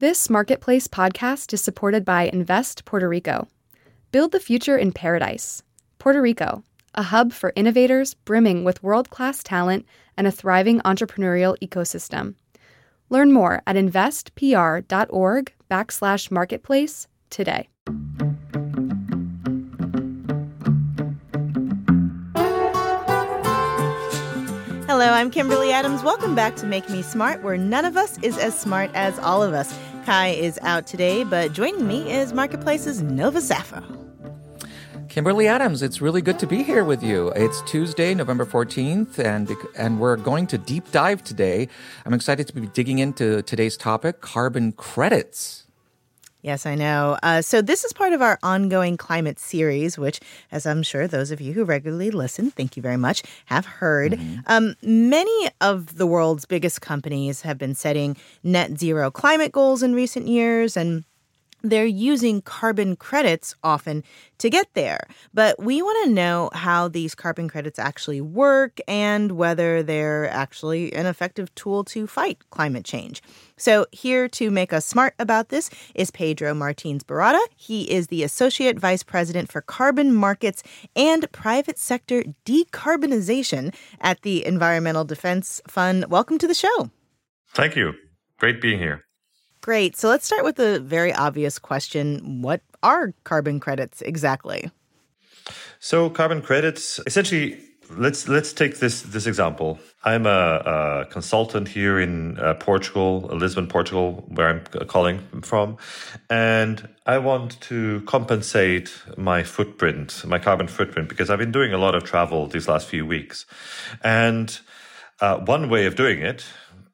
This Marketplace podcast is supported by Invest Puerto Rico. Build the future in paradise. Puerto Rico, a hub for innovators brimming with world class talent and a thriving entrepreneurial ecosystem. Learn more at investpr.org backslash marketplace today. Hello, I'm Kimberly Adams. Welcome back to Make Me Smart, where none of us is as smart as all of us. Kai is out today, but joining me is Marketplace's Nova Safo. Kimberly Adams, it's really good to be here with you. It's Tuesday, November 14th, and, and we're going to deep dive today. I'm excited to be digging into today's topic carbon credits. Yes, I know. Uh, so, this is part of our ongoing climate series, which, as I'm sure those of you who regularly listen, thank you very much, have heard. Mm-hmm. Um, many of the world's biggest companies have been setting net zero climate goals in recent years, and they're using carbon credits often to get there. But we want to know how these carbon credits actually work and whether they're actually an effective tool to fight climate change. So, here to make us smart about this is Pedro Martins Barata. He is the Associate Vice President for Carbon Markets and Private Sector Decarbonization at the Environmental Defense Fund. Welcome to the show. Thank you. Great being here. Great. So let's start with the very obvious question What are carbon credits exactly? So, carbon credits essentially. Let's let's take this this example. I'm a, a consultant here in uh, Portugal, Lisbon, Portugal, where I'm calling from, and I want to compensate my footprint, my carbon footprint, because I've been doing a lot of travel these last few weeks, and uh, one way of doing it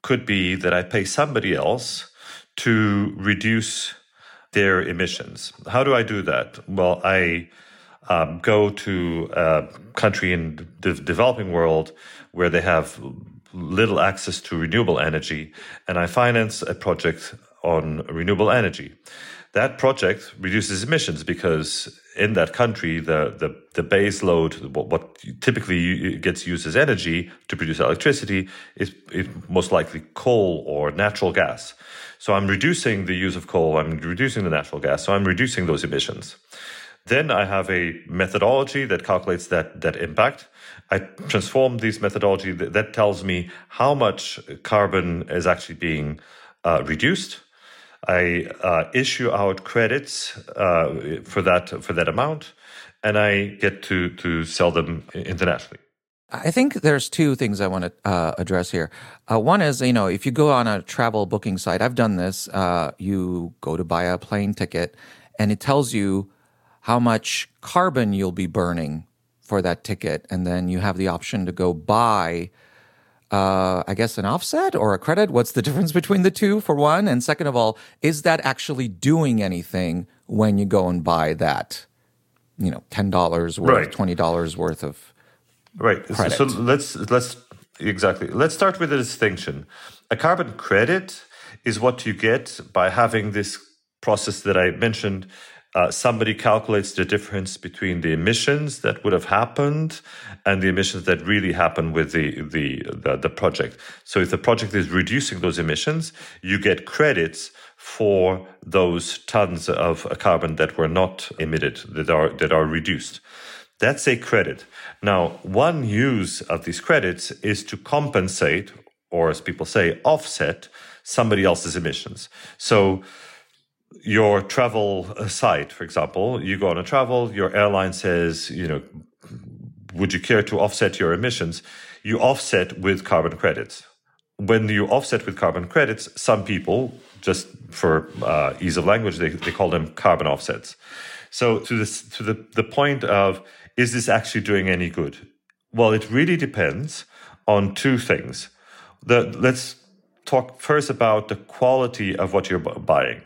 could be that I pay somebody else to reduce their emissions. How do I do that? Well, I um, go to a country in the developing world where they have little access to renewable energy, and I finance a project on renewable energy. That project reduces emissions because in that country, the, the, the base load, what, what typically gets used as energy to produce electricity, is, is most likely coal or natural gas. So I'm reducing the use of coal, I'm reducing the natural gas, so I'm reducing those emissions. Then I have a methodology that calculates that, that impact. I transform this methodology that, that tells me how much carbon is actually being uh, reduced I uh, issue out credits uh, for that for that amount, and I get to to sell them internationally. I think there's two things I want to uh, address here. Uh, one is, you know, if you go on a travel booking site, I've done this. Uh, you go to buy a plane ticket, and it tells you how much carbon you'll be burning for that ticket, and then you have the option to go buy uh, I guess, an offset or a credit? What's the difference between the two, for one? And second of all, is that actually doing anything when you go and buy that, you know, ten dollars worth, right. twenty dollars worth of right? Credit? So let's let's exactly let's start with a distinction. A carbon credit is what you get by having this process that I mentioned uh, somebody calculates the difference between the emissions that would have happened and the emissions that really happen with the, the, the, the project. So if the project is reducing those emissions, you get credits for those tons of carbon that were not emitted, that are, that are reduced. That's a credit. Now, one use of these credits is to compensate, or as people say, offset somebody else's emissions. So, your travel site, for example, you go on a travel, your airline says, you know, would you care to offset your emissions? You offset with carbon credits. When you offset with carbon credits, some people, just for uh, ease of language, they, they call them carbon offsets. So to this, to the, the point of, is this actually doing any good? Well, it really depends on two things. The, let's talk first about the quality of what you're buying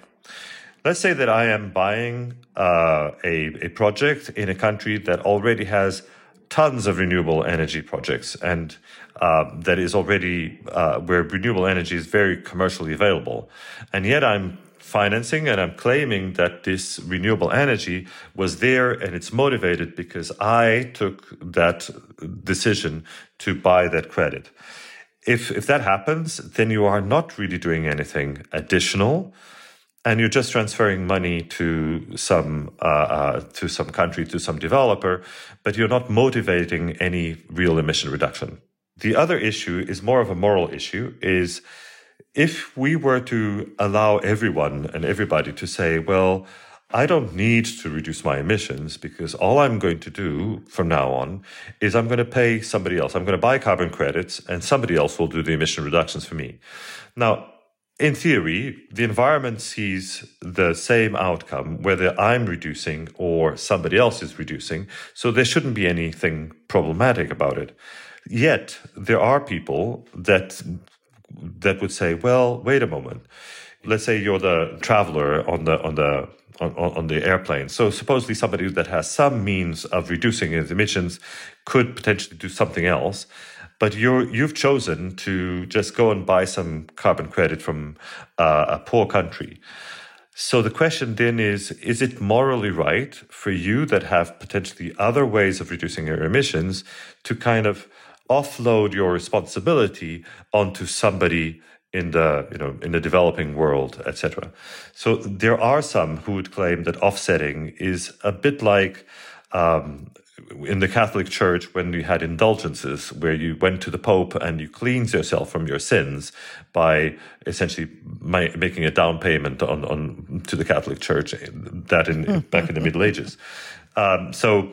let's say that I am buying uh, a, a project in a country that already has tons of renewable energy projects and uh, that is already uh, where renewable energy is very commercially available. And yet I'm financing and I'm claiming that this renewable energy was there and it's motivated because I took that decision to buy that credit. If, if that happens, then you are not really doing anything additional and you're just transferring money to some uh, uh, to some country to some developer, but you're not motivating any real emission reduction. The other issue is more of a moral issue. Is if we were to allow everyone and everybody to say, well, I don't need to reduce my emissions because all I'm going to do from now on is I'm going to pay somebody else. I'm going to buy carbon credits and somebody else will do the emission reductions for me. Now, in theory, the environment sees the same outcome whether I'm reducing or somebody else is reducing. So there shouldn't be anything problematic about it. Yet there are people that that would say, well, wait a moment. Let's say you're the traveler on the on the on, on, the airplane. So supposedly somebody that has some means of reducing his emissions could potentially do something else. But you're you've chosen to just go and buy some carbon credit from uh, a poor country. So the question then is: Is it morally right for you that have potentially other ways of reducing your emissions to kind of offload your responsibility onto somebody in the you know in the developing world etc so there are some who would claim that offsetting is a bit like um, in the Catholic Church when you had indulgences where you went to the Pope and you cleaned yourself from your sins by essentially my, making a down payment on, on to the Catholic Church that in back in the Middle Ages. Um, so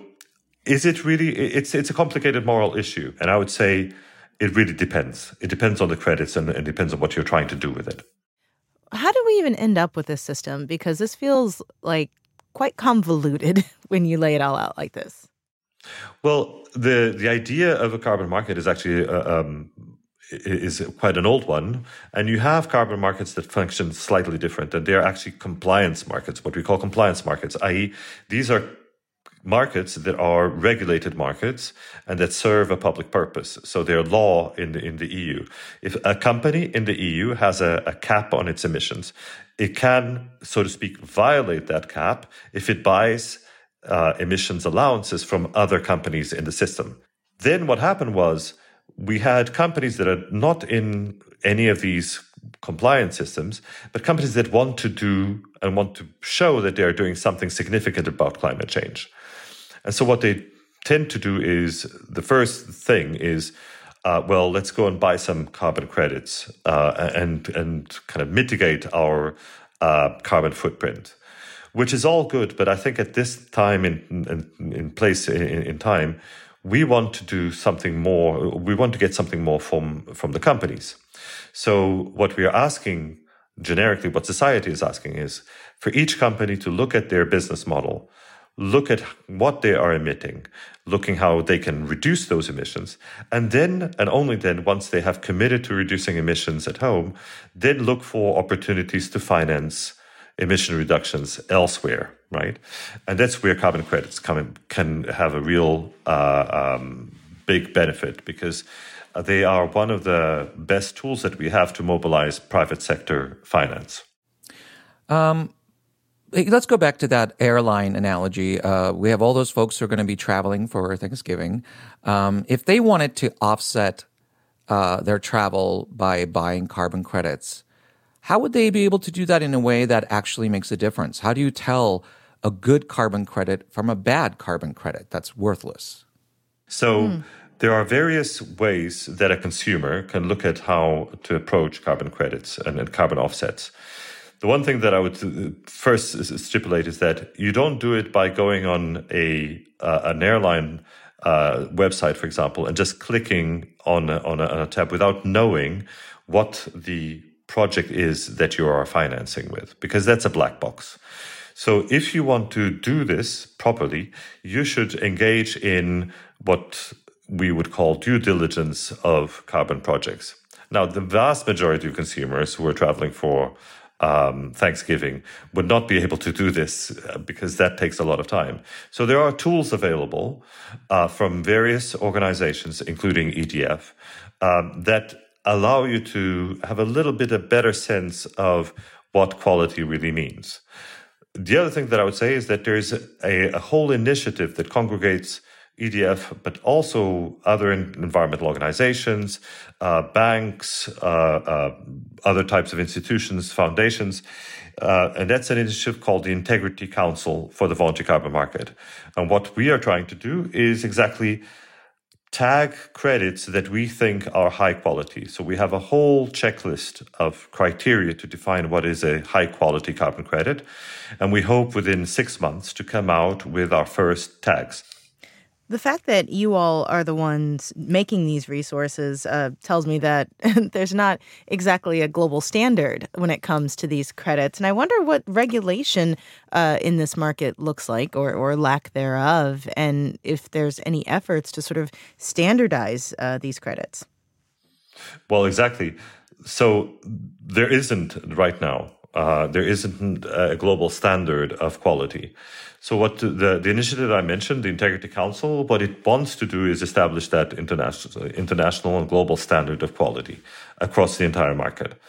is it really it's it's a complicated moral issue and I would say it really depends. It depends on the credits and it depends on what you're trying to do with it. How do we even end up with this system? Because this feels like quite convoluted when you lay it all out like this. Well, the the idea of a carbon market is actually uh, um, is quite an old one, and you have carbon markets that function slightly different, and they are actually compliance markets, what we call compliance markets, i.e., these are markets that are regulated markets and that serve a public purpose. So they're law in the, in the EU. If a company in the EU has a, a cap on its emissions, it can, so to speak, violate that cap if it buys uh, emissions allowances from other companies in the system. Then what happened was we had companies that are not in any of these compliance systems, but companies that want to do and want to show that they are doing something significant about climate change. And so what they tend to do is the first thing is, uh, well, let's go and buy some carbon credits uh, and and kind of mitigate our uh, carbon footprint, which is all good. But I think at this time in in, in place in, in time, we want to do something more. We want to get something more from from the companies. So what we are asking generically, what society is asking is for each company to look at their business model look at what they are emitting, looking how they can reduce those emissions, and then and only then, once they have committed to reducing emissions at home, then look for opportunities to finance emission reductions elsewhere, right? And that's where carbon credits come can have a real uh, um, big benefit because they are one of the best tools that we have to mobilize private sector finance. Um, let's go back to that airline analogy. Uh, we have all those folks who are going to be traveling for Thanksgiving. Um, if they wanted to offset uh, their travel by buying carbon credits, how would they be able to do that in a way that actually makes a difference? How do you tell a good carbon credit from a bad carbon credit that's worthless? So, mm. there are various ways that a consumer can look at how to approach carbon credits and, and carbon offsets. The one thing that I would uh, first stipulate is that you don't do it by going on a uh, an airline uh, website, for example, and just clicking on a, on, a, on a tab without knowing what the project is that you are financing with, because that's a black box. So if you want to do this properly, you should engage in what we would call due diligence of carbon projects. Now, the vast majority of consumers who are traveling for um, Thanksgiving would not be able to do this uh, because that takes a lot of time. So there are tools available uh, from various organizations, including EDF, um, that allow you to have a little bit a better sense of what quality really means. The other thing that I would say is that there's a, a whole initiative that congregates EDF, but also other environmental organizations, uh, banks, uh, uh, other types of institutions, foundations. Uh, and that's an initiative called the Integrity Council for the Voluntary Carbon Market. And what we are trying to do is exactly tag credits that we think are high quality. So we have a whole checklist of criteria to define what is a high quality carbon credit. And we hope within six months to come out with our first tags. The fact that you all are the ones making these resources uh, tells me that there's not exactly a global standard when it comes to these credits. And I wonder what regulation uh, in this market looks like or, or lack thereof, and if there's any efforts to sort of standardize uh, these credits. Well, exactly. So there isn't right now. Uh, there isn't a global standard of quality. So what the, the initiative I mentioned, the Integrity Council, what it wants to do is establish that international, international and global standard of quality across the entire market.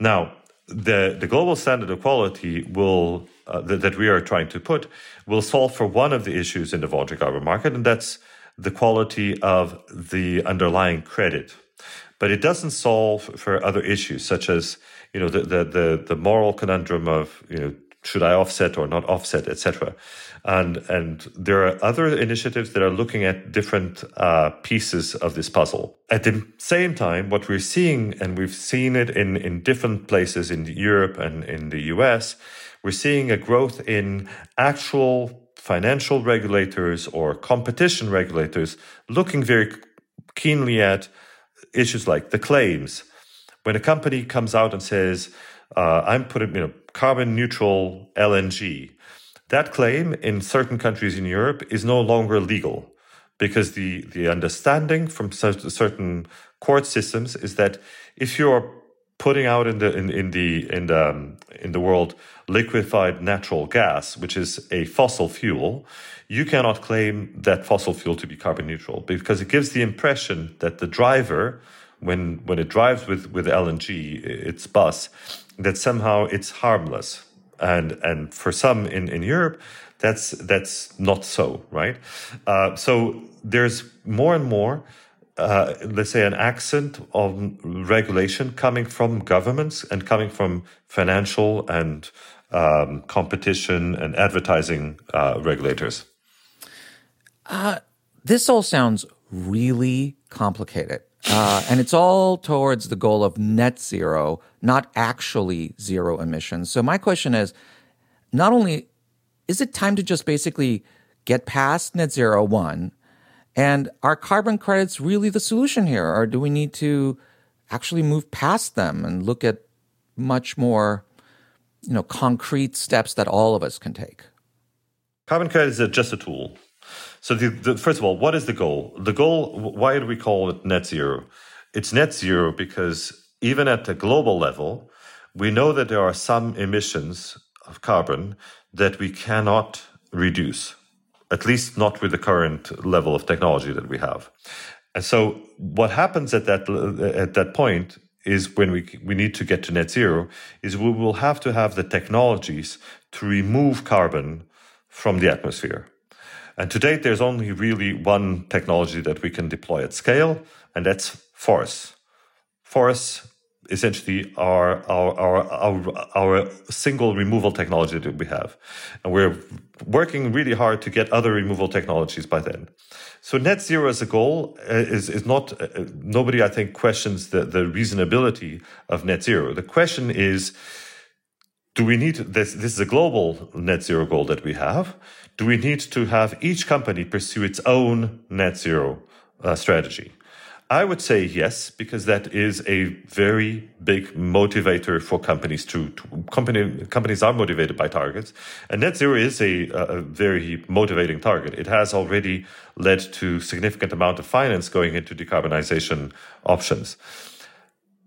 Now, the, the global standard of quality will uh, that, that we are trying to put will solve for one of the issues in the voluntary carbon market, and that's the quality of the underlying credit. But it doesn't solve for other issues such as you know the the the, the moral conundrum of you know should I offset or not offset, etc. And and there are other initiatives that are looking at different uh, pieces of this puzzle. At the same time, what we're seeing, and we've seen it in in different places in Europe and in the US, we're seeing a growth in actual financial regulators or competition regulators looking very keenly at issues like the claims. When a company comes out and says, uh, "I'm putting," you know carbon neutral LNG. That claim in certain countries in Europe is no longer legal because the, the understanding from certain court systems is that if you're putting out in the in, in the in the um, in the world liquefied natural gas, which is a fossil fuel, you cannot claim that fossil fuel to be carbon neutral because it gives the impression that the driver, when when it drives with with LNG, its bus, that somehow it's harmless. And and for some in, in Europe, that's that's not so, right? Uh, so there's more and more, uh, let's say, an accent on regulation coming from governments and coming from financial and um, competition and advertising uh, regulators. Uh, this all sounds really complicated. Uh, and it's all towards the goal of net zero, not actually zero emissions. So my question is, not only is it time to just basically get past net zero one, and are carbon credits really the solution here, or do we need to actually move past them and look at much more, you know, concrete steps that all of us can take? Carbon credits are just a tool. So, the, the, first of all, what is the goal? The goal, why do we call it net zero? It's net zero because even at the global level, we know that there are some emissions of carbon that we cannot reduce, at least not with the current level of technology that we have. And so, what happens at that at that point is when we we need to get to net zero is we will have to have the technologies to remove carbon from the atmosphere. And to date, there's only really one technology that we can deploy at scale, and that's forests. Forests essentially are our, our, our, our single removal technology that we have. And we're working really hard to get other removal technologies by then. So net zero as a goal uh, is, is not, uh, nobody I think questions the, the reasonability of net zero. The question is, do we need this? This is a global net zero goal that we have do we need to have each company pursue its own net zero uh, strategy? I would say yes, because that is a very big motivator for companies to, to company, companies are motivated by targets. And net zero is a, a very motivating target. It has already led to significant amount of finance going into decarbonization options.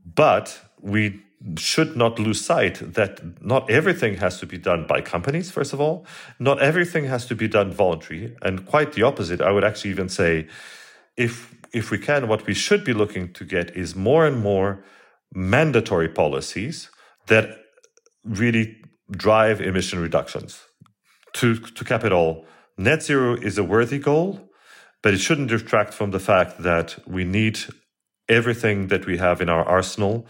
But we should not lose sight that not everything has to be done by companies, first of all. Not everything has to be done voluntary. And quite the opposite. I would actually even say if if we can, what we should be looking to get is more and more mandatory policies that really drive emission reductions. To to cap it all, net zero is a worthy goal. but it shouldn't detract from the fact that we need everything that we have in our arsenal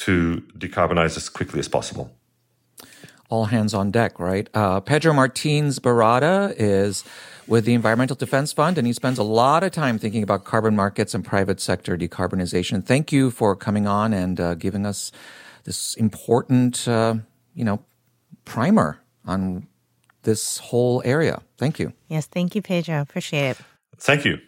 to decarbonize as quickly as possible. All hands on deck, right? Uh, Pedro Martins Barata is with the Environmental Defense Fund, and he spends a lot of time thinking about carbon markets and private sector decarbonization. Thank you for coming on and uh, giving us this important, uh, you know, primer on this whole area. Thank you. Yes, thank you, Pedro. Appreciate it. Thank you.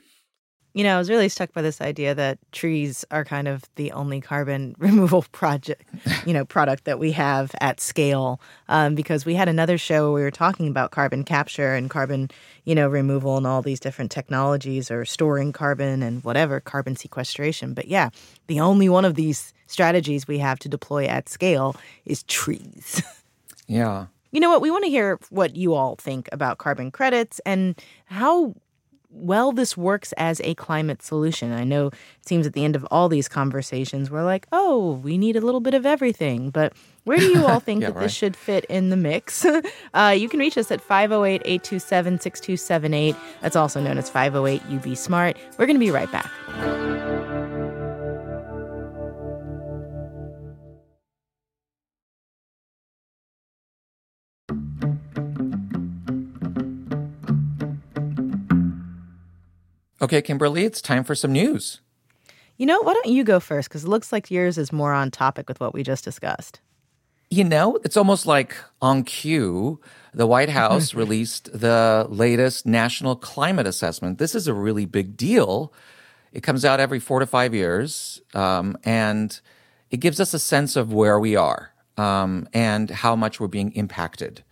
You know, I was really struck by this idea that trees are kind of the only carbon removal project, you know, product that we have at scale. Um, because we had another show where we were talking about carbon capture and carbon, you know, removal and all these different technologies or storing carbon and whatever carbon sequestration. But yeah, the only one of these strategies we have to deploy at scale is trees. Yeah. You know what? We want to hear what you all think about carbon credits and how well this works as a climate solution. I know it seems at the end of all these conversations, we're like, oh, we need a little bit of everything. But where do you all think Yeah, that right. this should fit in the mix? uh, you can reach us at 508 827 6278. That's also known as 508 UB Smart. We're going to be right back. Okay, Kimberly, it's time for some news. You know, why don't you go first? Because it looks like yours is more on topic with what we just discussed. You know, it's almost like on cue. The White House released the latest national climate assessment. This is a really big deal. It comes out every four to five years, um, and it gives us a sense of where we are um, and how much we're being impacted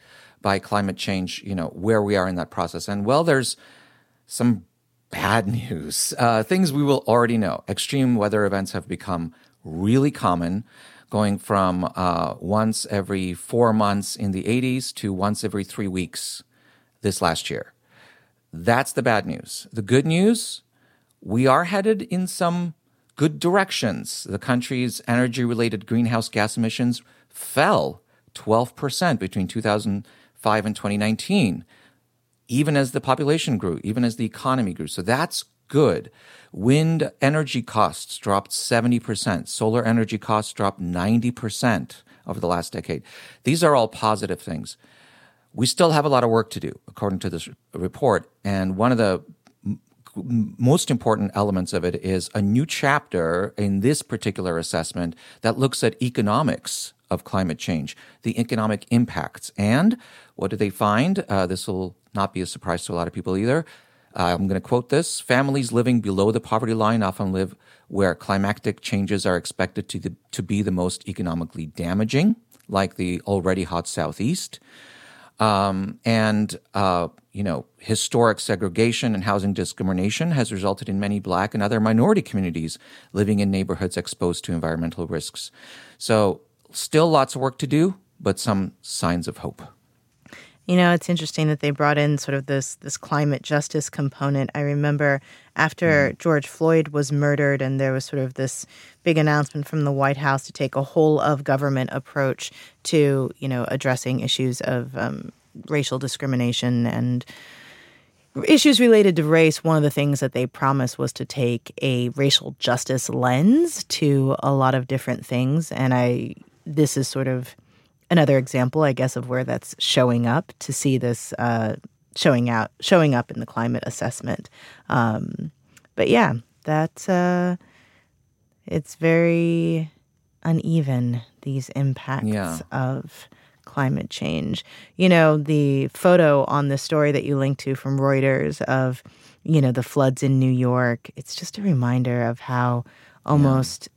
by climate change. You know, where we are in that process. And well, there's some bad news. Uh, things we will already know. Extreme weather events have become really common, going from uh, once every four months in the 80s to once every three weeks this last year. That's the bad news. The good news we are headed in some good directions. The country's energy related greenhouse gas emissions fell 12% between 2005 and 2019 even as the population grew, even as the economy grew. So that's good. Wind energy costs dropped 70%. Solar energy costs dropped 90% over the last decade. These are all positive things. We still have a lot of work to do, according to this report. And one of the most important elements of it is a new chapter in this particular assessment that looks at economics of climate change, the economic impacts. And what do they find? Uh, this will not be a surprise to a lot of people either. Uh, I'm going to quote this Families living below the poverty line often live where climatic changes are expected to, the, to be the most economically damaging, like the already hot Southeast. Um, and, uh, you know, historic segregation and housing discrimination has resulted in many black and other minority communities living in neighborhoods exposed to environmental risks. So, still lots of work to do, but some signs of hope. You know, it's interesting that they brought in sort of this this climate justice component. I remember after George Floyd was murdered, and there was sort of this big announcement from the White House to take a whole of government approach to you know addressing issues of um, racial discrimination and issues related to race. One of the things that they promised was to take a racial justice lens to a lot of different things, and I this is sort of another example, I guess, of where that's showing up to see this uh, showing out, showing up in the climate assessment. Um, but yeah, that's uh, it's very uneven these impacts Yeah. of climate change. You know, the photo on the story that you linked to from Reuters of you know the floods in New York. It's just a reminder of how almost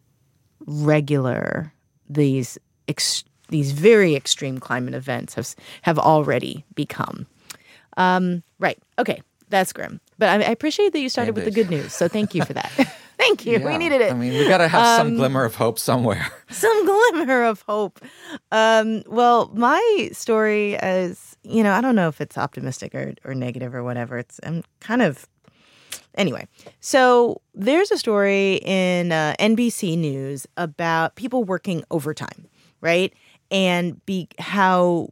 regular these ex- these very extreme climate events have have already become. Um, right. Okay. That's grim. But I, I appreciate that you started with the good news. So thank you for that. thank you. We needed it. I mean, we got to have some Um, glimmer of hope somewhere. Some glimmer of hope. Um, well, my story is, you know, I don't know if it's optimistic or, or negative or whatever. It's I'm kind of anyway. So there's a story in uh, NBC News about people working overtime, right? And be how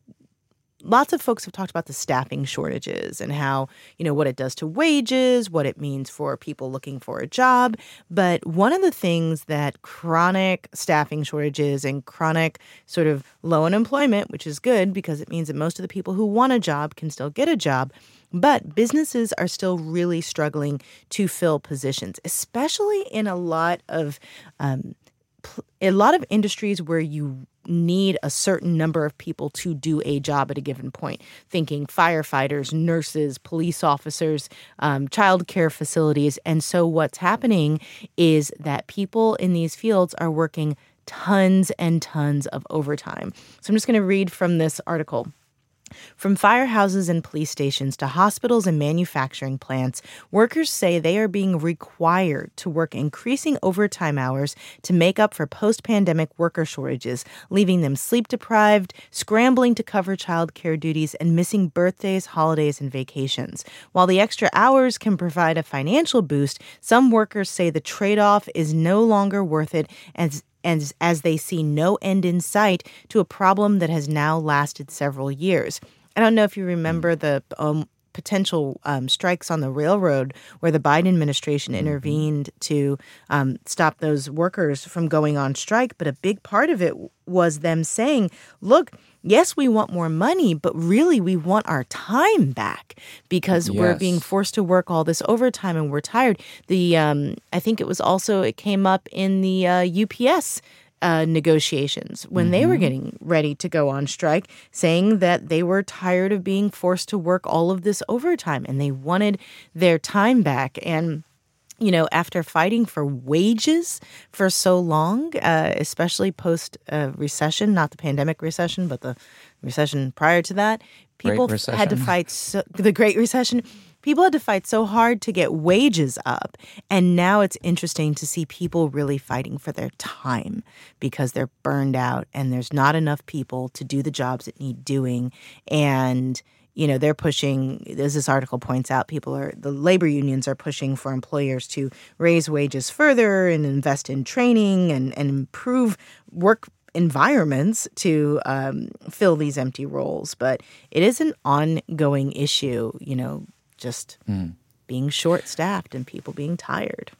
lots of folks have talked about the staffing shortages and how, you know, what it does to wages, what it means for people looking for a job. But one of the things that chronic staffing shortages and chronic sort of low unemployment, which is good because it means that most of the people who want a job can still get a job. But businesses are still really struggling to fill positions, especially in a lot of um, a lot of industries where you need a certain number of people to do a job at a given point. Thinking firefighters, nurses, police officers, um, child care facilities. And so what's happening is that people in these fields are working tons and tons of overtime. So I'm just going to read from this article. From firehouses and police stations to hospitals and manufacturing plants, workers say they are being required to work increasing overtime hours to make up for post pandemic worker shortages, leaving them sleep deprived, scrambling to cover child care duties, and missing birthdays, holidays, and vacations. While the extra hours can provide a financial boost, some workers say the trade off is no longer worth it as and as they see no end in sight to a problem that has now lasted several years. I don't know if you remember the um, potential um, strikes on the railroad where the Biden administration mm-hmm. intervened to um, stop those workers from going on strike. But a big part of it was them saying, look, yes, we want more money, but really we want our time back because yes. we're being forced to work all this overtime and we're tired. The um, I think it was also it came up in the uh, UPS uh, negotiations when mm-hmm. they were mm-hmm. getting ready to go on strike, saying that they were tired of being forced to work all of this overtime and they wanted their time back. And you know, after fighting for wages for so long, uh, especially post uh, recession, not the pandemic recession, but the recession prior to that, people had to fight so, the Great Recession. People had to fight so hard to get wages up. And now it's interesting to see people really fighting for their time because they're burned out and there's not enough people to do the jobs that need doing. And you know they're pushing as this article points out people are the labor unions are pushing for employers to raise wages further and invest in training and, and improve work environments to um, fill these empty roles. But it is an ongoing issue you know just mm. being short staffed and people being tired.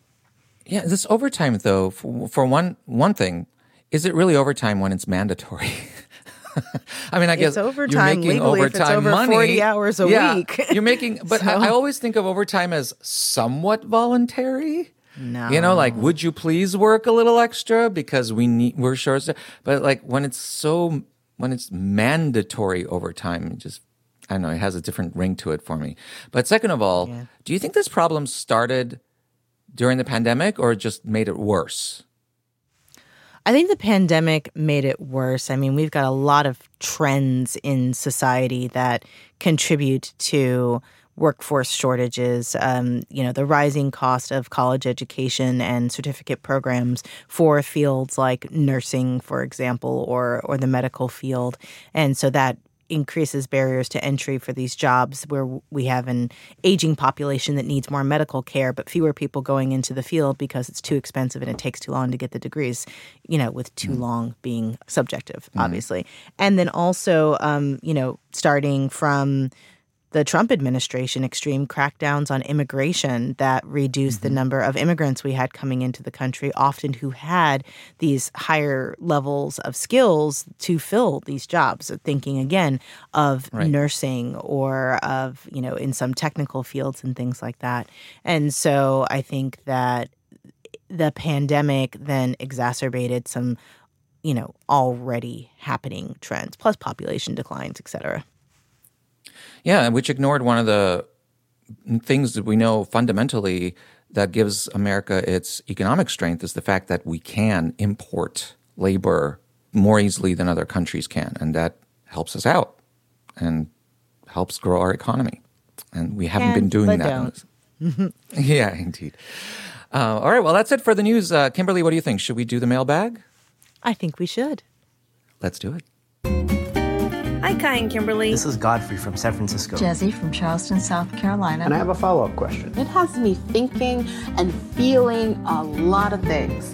Yeah this overtime though for, for one one thing is it really overtime when it's mandatory I mean, I guess overtime you're making legally overtime if it's over money. 40 hours a yeah, week. you're making, but so. I, I, always think of overtime as somewhat voluntary. No. You know, like, would you please work a little extra because we need, we're short. But like when it's so, when it's mandatory overtime, just, I don't know, it has a different ring to it for me. But second of all, yeah. do you think this problem started during the pandemic or just made it worse? I think the pandemic made it worse. I mean, we've got a lot of trends in society that contribute to workforce shortages, um, you know, the rising cost of college education and certificate programs for fields like nursing, for example, or or the medical field, and so that increases barriers to entry for these jobs where we have an aging population that needs more medical care, but fewer people going into the field because it's too expensive and it takes too long to get the degrees, you know, with too mm. long being subjective, mm. obviously. And then also, um, you know, starting from the Trump administration extreme crackdowns on immigration that reduced mm-hmm. the number of immigrants we had coming into the country, often who had these higher levels of skills to fill these jobs. Thinking again of right. nursing or of, you know, in some technical fields and things like that. And so I think that the pandemic then exacerbated some, you know, already happening trends, plus population declines, et cetera. Yeah, which ignored one of the things that we know fundamentally that gives America its economic strength is the fact that we can import labor more easily than other countries can. And that helps us out and helps grow our economy. And we haven't can, been doing that. yeah, indeed. Uh, all right, well, that's it for the news. Uh, Kimberly, what do you think? Should we do the mailbag? I think we should. Let's do it. Hi, Kai and Kimberly. This is Godfrey from San Francisco. Jesse from Charleston, South Carolina. And I have a follow up question. It has me thinking and feeling a lot of things.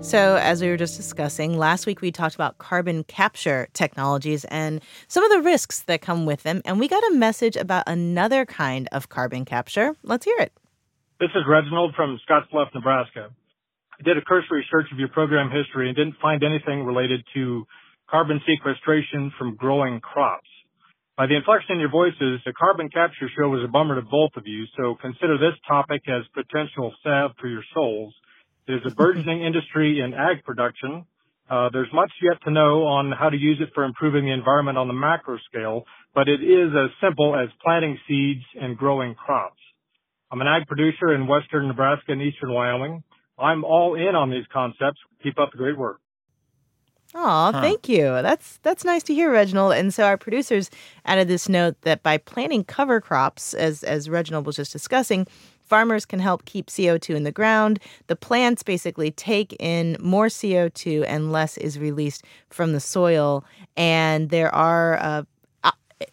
So, as we were just discussing, last week we talked about carbon capture technologies and some of the risks that come with them. And we got a message about another kind of carbon capture. Let's hear it. This is Reginald from Scottsbluff, Nebraska. I did a cursory search of your program history and didn't find anything related to carbon sequestration from growing crops. By the inflection in your voices, the carbon capture show was a bummer to both of you, so consider this topic as potential salve for your souls. It is a burgeoning industry in ag production. Uh, there's much yet to know on how to use it for improving the environment on the macro scale, but it is as simple as planting seeds and growing crops. I'm an ag producer in western Nebraska and eastern Wyoming. I'm all in on these concepts. Keep up the great work. Aw, huh. thank you. That's that's nice to hear, Reginald. And so our producers added this note that by planting cover crops, as as Reginald was just discussing, farmers can help keep CO2 in the ground. The plants basically take in more CO2 and less is released from the soil. And there are uh,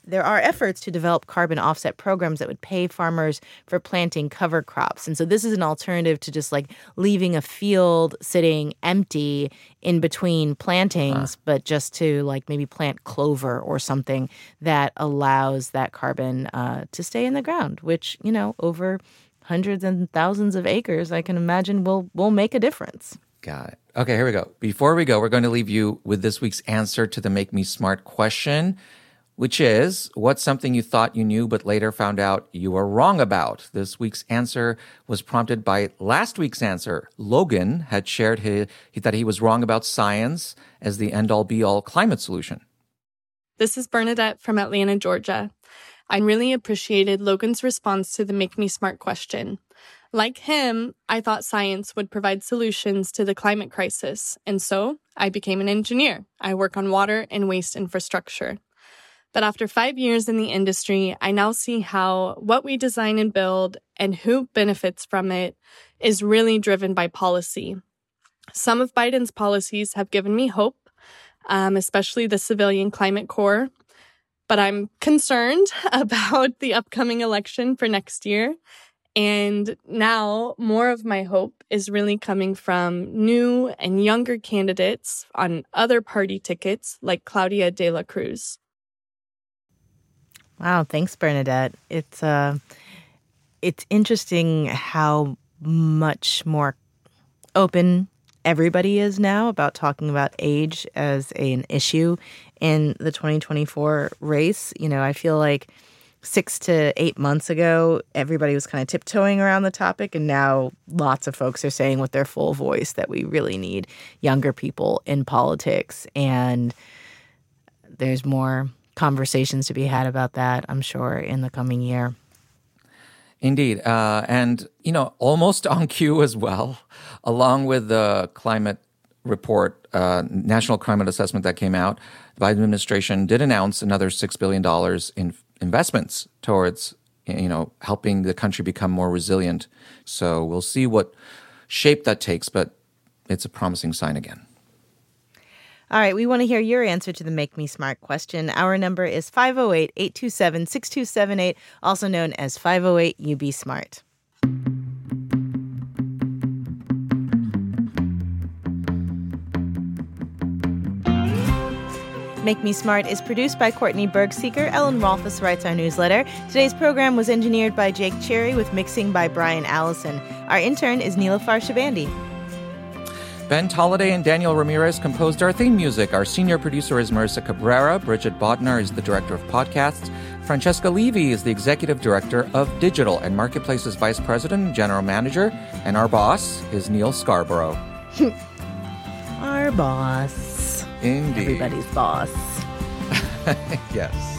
there are efforts to develop carbon offset programs that would pay farmers for planting cover crops. And so this is an alternative to just like leaving a field sitting empty in between plantings, huh. but just to like maybe plant clover or something that allows that carbon uh, to stay in the ground, which, you know, over hundreds and thousands of acres, I can imagine will will make a difference. Got it. Okay, here we go. Before we go, we're going to leave you with this week's answer to the Make Me Smart question which is what's something you thought you knew but later found out you were wrong about? This week's answer was prompted by last week's answer. Logan had shared his, that he was wrong about science as the end all be all climate solution. This is Bernadette from Atlanta, Georgia. I really appreciated Logan's response to the Make Me Smart question. Like him, I thought science would provide solutions to the climate crisis, and so I became an engineer. I work on water and waste infrastructure. But after five years in the industry, I now see how what we design and build and who benefits from it is really driven by policy. Some of Biden's policies have given me hope, um, especially the Civilian Climate Corps. But I'm concerned about the upcoming election for next year. And now more of my hope is really coming from new and younger candidates on other party tickets like Claudia de la Cruz. Wow, thanks, Bernadette. It's uh, it's interesting how much more open everybody is now about talking about age as a, an issue in the 2024 race. You know, I feel like six to eight months ago, everybody was kind of tiptoeing around the topic, and now lots of folks are saying with their full voice that we really need younger people in politics, and there's more conversations to be had about that, I'm sure, in the coming year. Indeed. Uh, and, you know, almost on cue as well, along with the climate report, uh, national climate assessment that came out, the Biden administration did announce another $6 billion in investments towards, you know, helping the country become more resilient. So we'll see what shape that takes, but it's a promising sign again. All right, we want to hear your answer to the Make Me Smart question. Our number is 508 827 6278, also known as 508 UB Smart. Make Me Smart is produced by Courtney Bergsieker. Ellen Rolfes writes our newsletter. Today's program was engineered by Jake Cherry with mixing by Brian Allison. Our intern is Neelofer Shabandi. Ben Tolliday and Daniel Ramirez composed our theme music. Our senior producer is Marissa Cabrera. Bridget Bodnar is the director of podcasts. Francesca Levy is the executive director of digital and marketplaces vice president and general manager. And our boss is Neal Scarbrough. our boss. Indeed. Everybody's boss. yes.